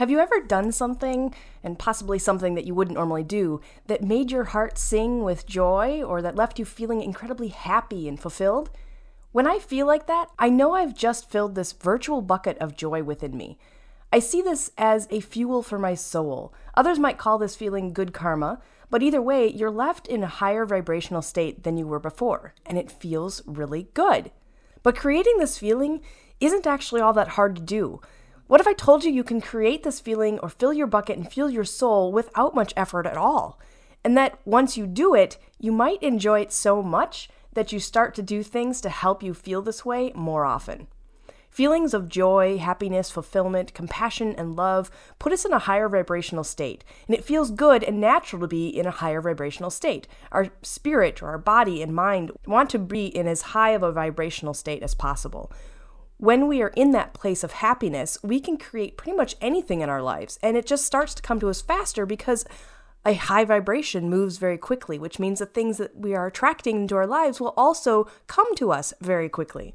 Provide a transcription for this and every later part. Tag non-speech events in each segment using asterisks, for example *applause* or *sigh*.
Have you ever done something, and possibly something that you wouldn't normally do, that made your heart sing with joy or that left you feeling incredibly happy and fulfilled? When I feel like that, I know I've just filled this virtual bucket of joy within me. I see this as a fuel for my soul. Others might call this feeling good karma, but either way, you're left in a higher vibrational state than you were before, and it feels really good. But creating this feeling isn't actually all that hard to do. What if I told you you can create this feeling or fill your bucket and feel your soul without much effort at all? And that once you do it, you might enjoy it so much that you start to do things to help you feel this way more often. Feelings of joy, happiness, fulfillment, compassion, and love put us in a higher vibrational state, and it feels good and natural to be in a higher vibrational state. Our spirit or our body and mind want to be in as high of a vibrational state as possible when we are in that place of happiness, we can create pretty much anything in our lives. And it just starts to come to us faster because a high vibration moves very quickly, which means the things that we are attracting into our lives will also come to us very quickly.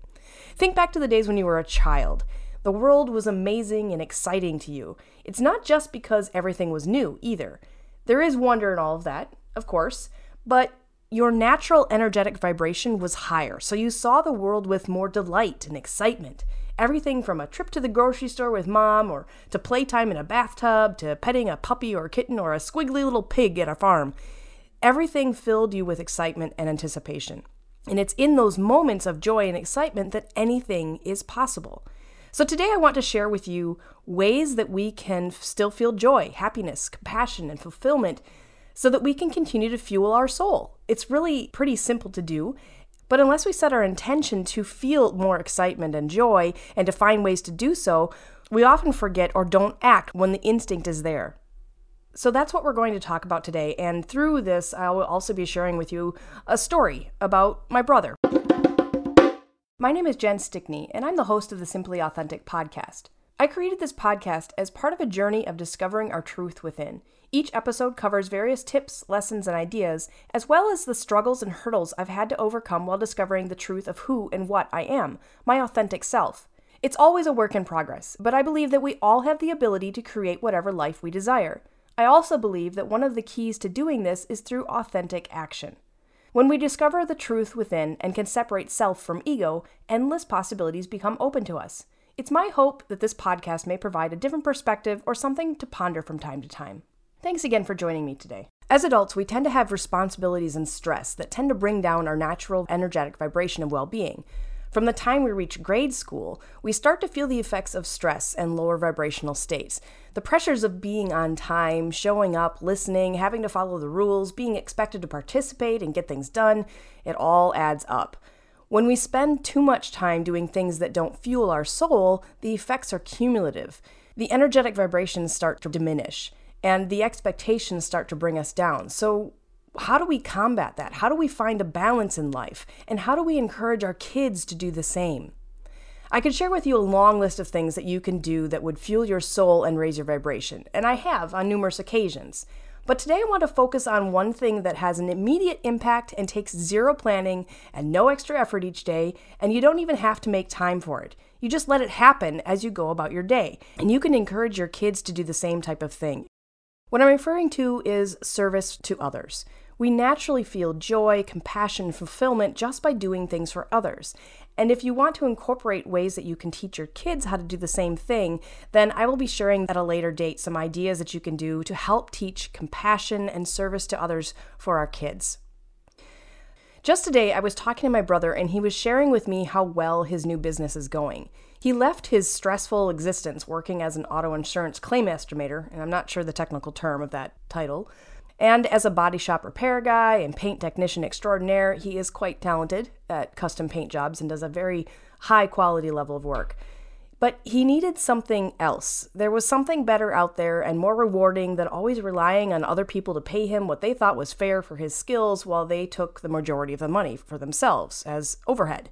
Think back to the days when you were a child. The world was amazing and exciting to you. It's not just because everything was new either. There is wonder in all of that, of course, but your natural energetic vibration was higher, so you saw the world with more delight and excitement. Everything from a trip to the grocery store with mom, or to playtime in a bathtub, to petting a puppy or a kitten or a squiggly little pig at a farm. Everything filled you with excitement and anticipation. And it's in those moments of joy and excitement that anything is possible. So, today I want to share with you ways that we can still feel joy, happiness, compassion, and fulfillment so that we can continue to fuel our soul. It's really pretty simple to do. But unless we set our intention to feel more excitement and joy and to find ways to do so, we often forget or don't act when the instinct is there. So that's what we're going to talk about today. And through this, I will also be sharing with you a story about my brother. My name is Jen Stickney, and I'm the host of the Simply Authentic podcast. I created this podcast as part of a journey of discovering our truth within. Each episode covers various tips, lessons, and ideas, as well as the struggles and hurdles I've had to overcome while discovering the truth of who and what I am, my authentic self. It's always a work in progress, but I believe that we all have the ability to create whatever life we desire. I also believe that one of the keys to doing this is through authentic action. When we discover the truth within and can separate self from ego, endless possibilities become open to us. It's my hope that this podcast may provide a different perspective or something to ponder from time to time. Thanks again for joining me today. As adults, we tend to have responsibilities and stress that tend to bring down our natural energetic vibration of well being. From the time we reach grade school, we start to feel the effects of stress and lower vibrational states. The pressures of being on time, showing up, listening, having to follow the rules, being expected to participate and get things done, it all adds up. When we spend too much time doing things that don't fuel our soul, the effects are cumulative. The energetic vibrations start to diminish and the expectations start to bring us down. So, how do we combat that? How do we find a balance in life? And how do we encourage our kids to do the same? I could share with you a long list of things that you can do that would fuel your soul and raise your vibration, and I have on numerous occasions. But today I want to focus on one thing that has an immediate impact and takes zero planning and no extra effort each day, and you don't even have to make time for it. You just let it happen as you go about your day. And you can encourage your kids to do the same type of thing. What I'm referring to is service to others. We naturally feel joy, compassion, fulfillment just by doing things for others. And if you want to incorporate ways that you can teach your kids how to do the same thing, then I will be sharing at a later date some ideas that you can do to help teach compassion and service to others for our kids. Just today, I was talking to my brother, and he was sharing with me how well his new business is going. He left his stressful existence working as an auto insurance claim estimator, and I'm not sure the technical term of that title, and as a body shop repair guy and paint technician extraordinaire. He is quite talented at custom paint jobs and does a very high quality level of work. But he needed something else. There was something better out there and more rewarding than always relying on other people to pay him what they thought was fair for his skills while they took the majority of the money for themselves as overhead.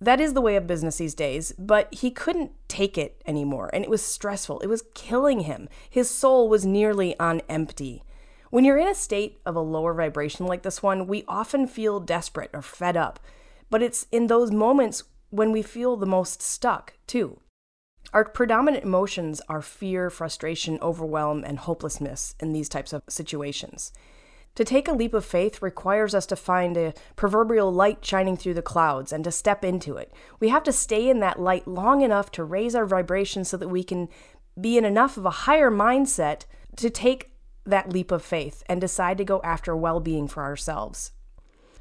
That is the way of business these days, but he couldn't take it anymore, and it was stressful. It was killing him. His soul was nearly on empty. When you're in a state of a lower vibration like this one, we often feel desperate or fed up, but it's in those moments when we feel the most stuck, too. Our predominant emotions are fear, frustration, overwhelm, and hopelessness in these types of situations. To take a leap of faith requires us to find a proverbial light shining through the clouds and to step into it. We have to stay in that light long enough to raise our vibration so that we can be in enough of a higher mindset to take that leap of faith and decide to go after well being for ourselves.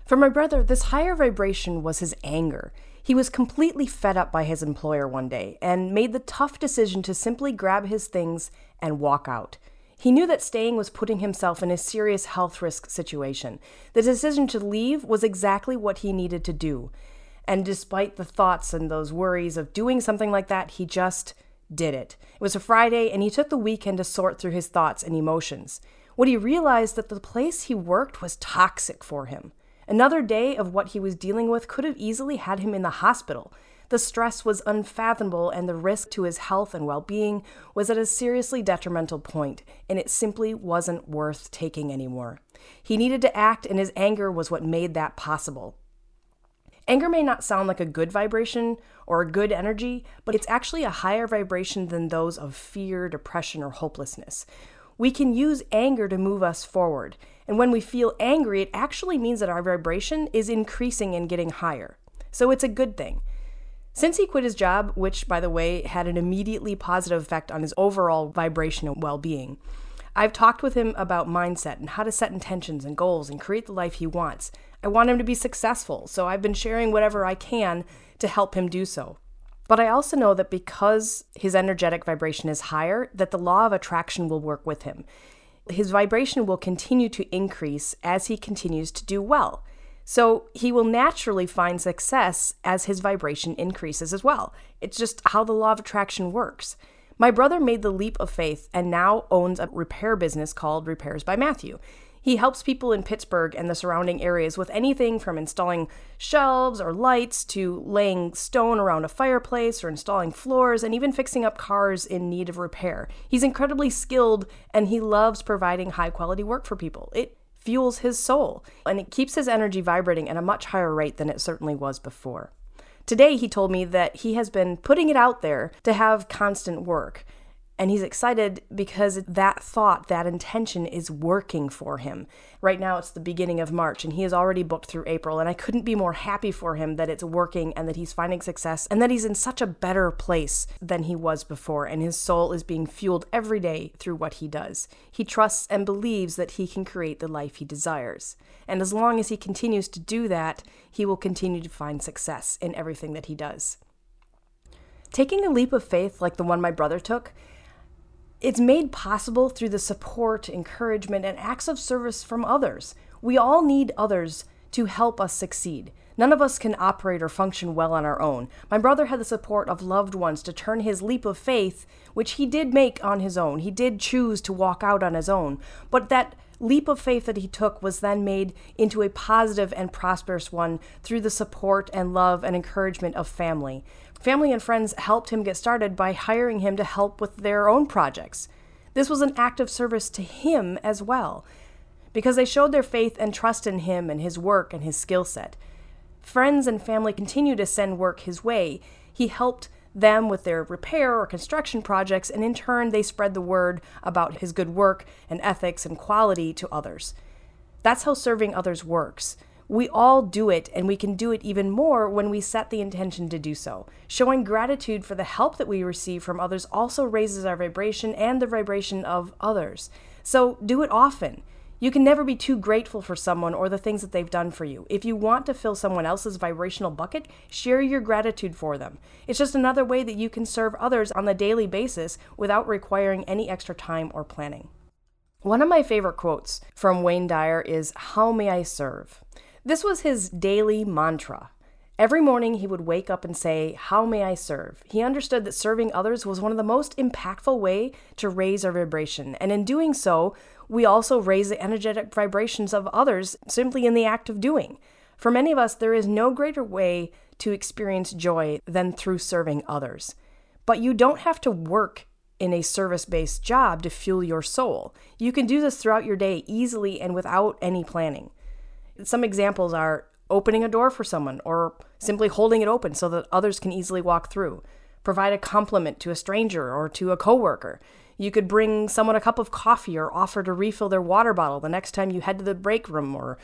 For my brother, this higher vibration was his anger. He was completely fed up by his employer one day and made the tough decision to simply grab his things and walk out. He knew that staying was putting himself in a serious health risk situation. The decision to leave was exactly what he needed to do. And despite the thoughts and those worries of doing something like that, he just did it. It was a Friday, and he took the weekend to sort through his thoughts and emotions. When he realized that the place he worked was toxic for him. Another day of what he was dealing with could have easily had him in the hospital. The stress was unfathomable, and the risk to his health and well being was at a seriously detrimental point, and it simply wasn't worth taking anymore. He needed to act, and his anger was what made that possible. Anger may not sound like a good vibration or a good energy, but it's actually a higher vibration than those of fear, depression, or hopelessness. We can use anger to move us forward. And when we feel angry, it actually means that our vibration is increasing and getting higher. So it's a good thing. Since he quit his job, which, by the way, had an immediately positive effect on his overall vibration and well being, I've talked with him about mindset and how to set intentions and goals and create the life he wants. I want him to be successful, so I've been sharing whatever I can to help him do so. But I also know that because his energetic vibration is higher, that the law of attraction will work with him his vibration will continue to increase as he continues to do well. So he will naturally find success as his vibration increases as well. It's just how the law of attraction works. My brother made the leap of faith and now owns a repair business called Repairs by Matthew. He helps people in Pittsburgh and the surrounding areas with anything from installing shelves or lights to laying stone around a fireplace or installing floors and even fixing up cars in need of repair. He's incredibly skilled and he loves providing high quality work for people. It fuels his soul and it keeps his energy vibrating at a much higher rate than it certainly was before. Today, he told me that he has been putting it out there to have constant work. And he's excited because that thought, that intention is working for him. Right now, it's the beginning of March, and he is already booked through April. And I couldn't be more happy for him that it's working and that he's finding success and that he's in such a better place than he was before. And his soul is being fueled every day through what he does. He trusts and believes that he can create the life he desires. And as long as he continues to do that, he will continue to find success in everything that he does. Taking a leap of faith like the one my brother took it's made possible through the support, encouragement, and acts of service from others. We all need others to help us succeed. None of us can operate or function well on our own. My brother had the support of loved ones to turn his leap of faith, which he did make on his own. He did choose to walk out on his own. But that leap of faith that he took was then made into a positive and prosperous one through the support and love and encouragement of family. Family and friends helped him get started by hiring him to help with their own projects. This was an act of service to him as well, because they showed their faith and trust in him and his work and his skill set. Friends and family continued to send work his way. He helped them with their repair or construction projects, and in turn, they spread the word about his good work and ethics and quality to others. That's how serving others works. We all do it, and we can do it even more when we set the intention to do so. Showing gratitude for the help that we receive from others also raises our vibration and the vibration of others. So do it often. You can never be too grateful for someone or the things that they've done for you. If you want to fill someone else's vibrational bucket, share your gratitude for them. It's just another way that you can serve others on a daily basis without requiring any extra time or planning. One of my favorite quotes from Wayne Dyer is How may I serve? This was his daily mantra. Every morning he would wake up and say, How may I serve? He understood that serving others was one of the most impactful way to raise our vibration, and in doing so, we also raise the energetic vibrations of others simply in the act of doing. For many of us, there is no greater way to experience joy than through serving others. But you don't have to work in a service based job to fuel your soul. You can do this throughout your day easily and without any planning. Some examples are opening a door for someone or simply holding it open so that others can easily walk through, provide a compliment to a stranger or to a coworker. You could bring someone a cup of coffee or offer to refill their water bottle the next time you head to the break room or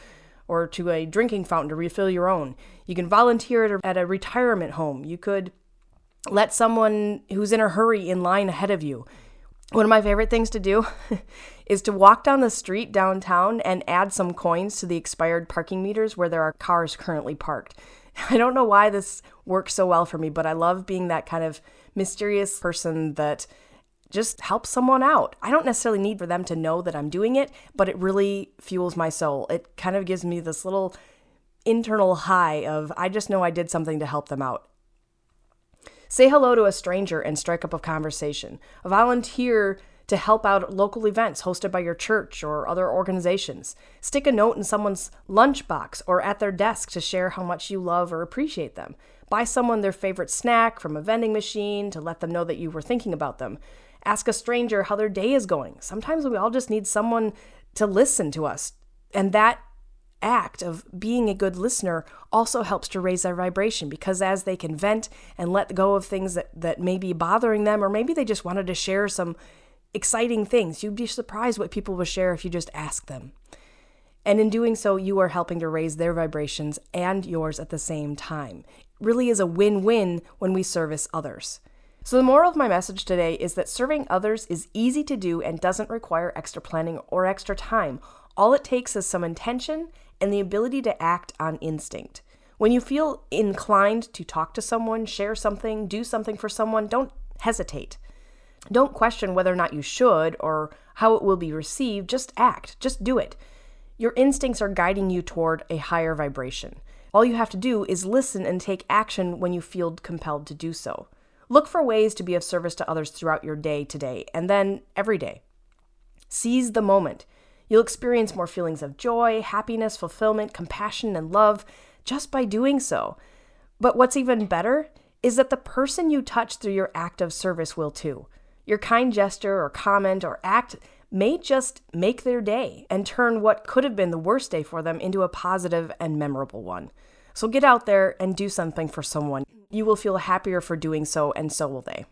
or to a drinking fountain to refill your own. You can volunteer at a retirement home. You could let someone who's in a hurry in line ahead of you. One of my favorite things to do *laughs* is to walk down the street downtown and add some coins to the expired parking meters where there are cars currently parked. *laughs* I don't know why this works so well for me, but I love being that kind of mysterious person that just helps someone out. I don't necessarily need for them to know that I'm doing it, but it really fuels my soul. It kind of gives me this little internal high of I just know I did something to help them out. Say hello to a stranger and strike up a conversation. Volunteer to help out local events hosted by your church or other organizations. Stick a note in someone's lunchbox or at their desk to share how much you love or appreciate them. Buy someone their favorite snack from a vending machine to let them know that you were thinking about them. Ask a stranger how their day is going. Sometimes we all just need someone to listen to us. And that act of being a good listener also helps to raise their vibration because as they can vent and let go of things that, that may be bothering them, or maybe they just wanted to share some exciting things, you'd be surprised what people will share if you just ask them. And in doing so, you are helping to raise their vibrations and yours at the same time. It really is a win win when we service others. So, the moral of my message today is that serving others is easy to do and doesn't require extra planning or extra time. All it takes is some intention and the ability to act on instinct. When you feel inclined to talk to someone, share something, do something for someone, don't hesitate. Don't question whether or not you should or how it will be received. Just act, just do it. Your instincts are guiding you toward a higher vibration. All you have to do is listen and take action when you feel compelled to do so. Look for ways to be of service to others throughout your day today and then every day. Seize the moment. You'll experience more feelings of joy, happiness, fulfillment, compassion, and love just by doing so. But what's even better is that the person you touch through your act of service will too. Your kind gesture or comment or act may just make their day and turn what could have been the worst day for them into a positive and memorable one. So get out there and do something for someone. You will feel happier for doing so, and so will they.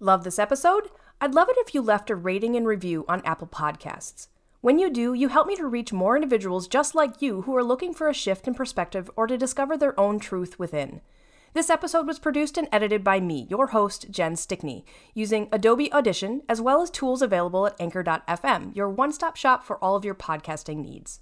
Love this episode? I'd love it if you left a rating and review on Apple Podcasts. When you do, you help me to reach more individuals just like you who are looking for a shift in perspective or to discover their own truth within. This episode was produced and edited by me, your host, Jen Stickney, using Adobe Audition as well as tools available at Anchor.fm, your one stop shop for all of your podcasting needs.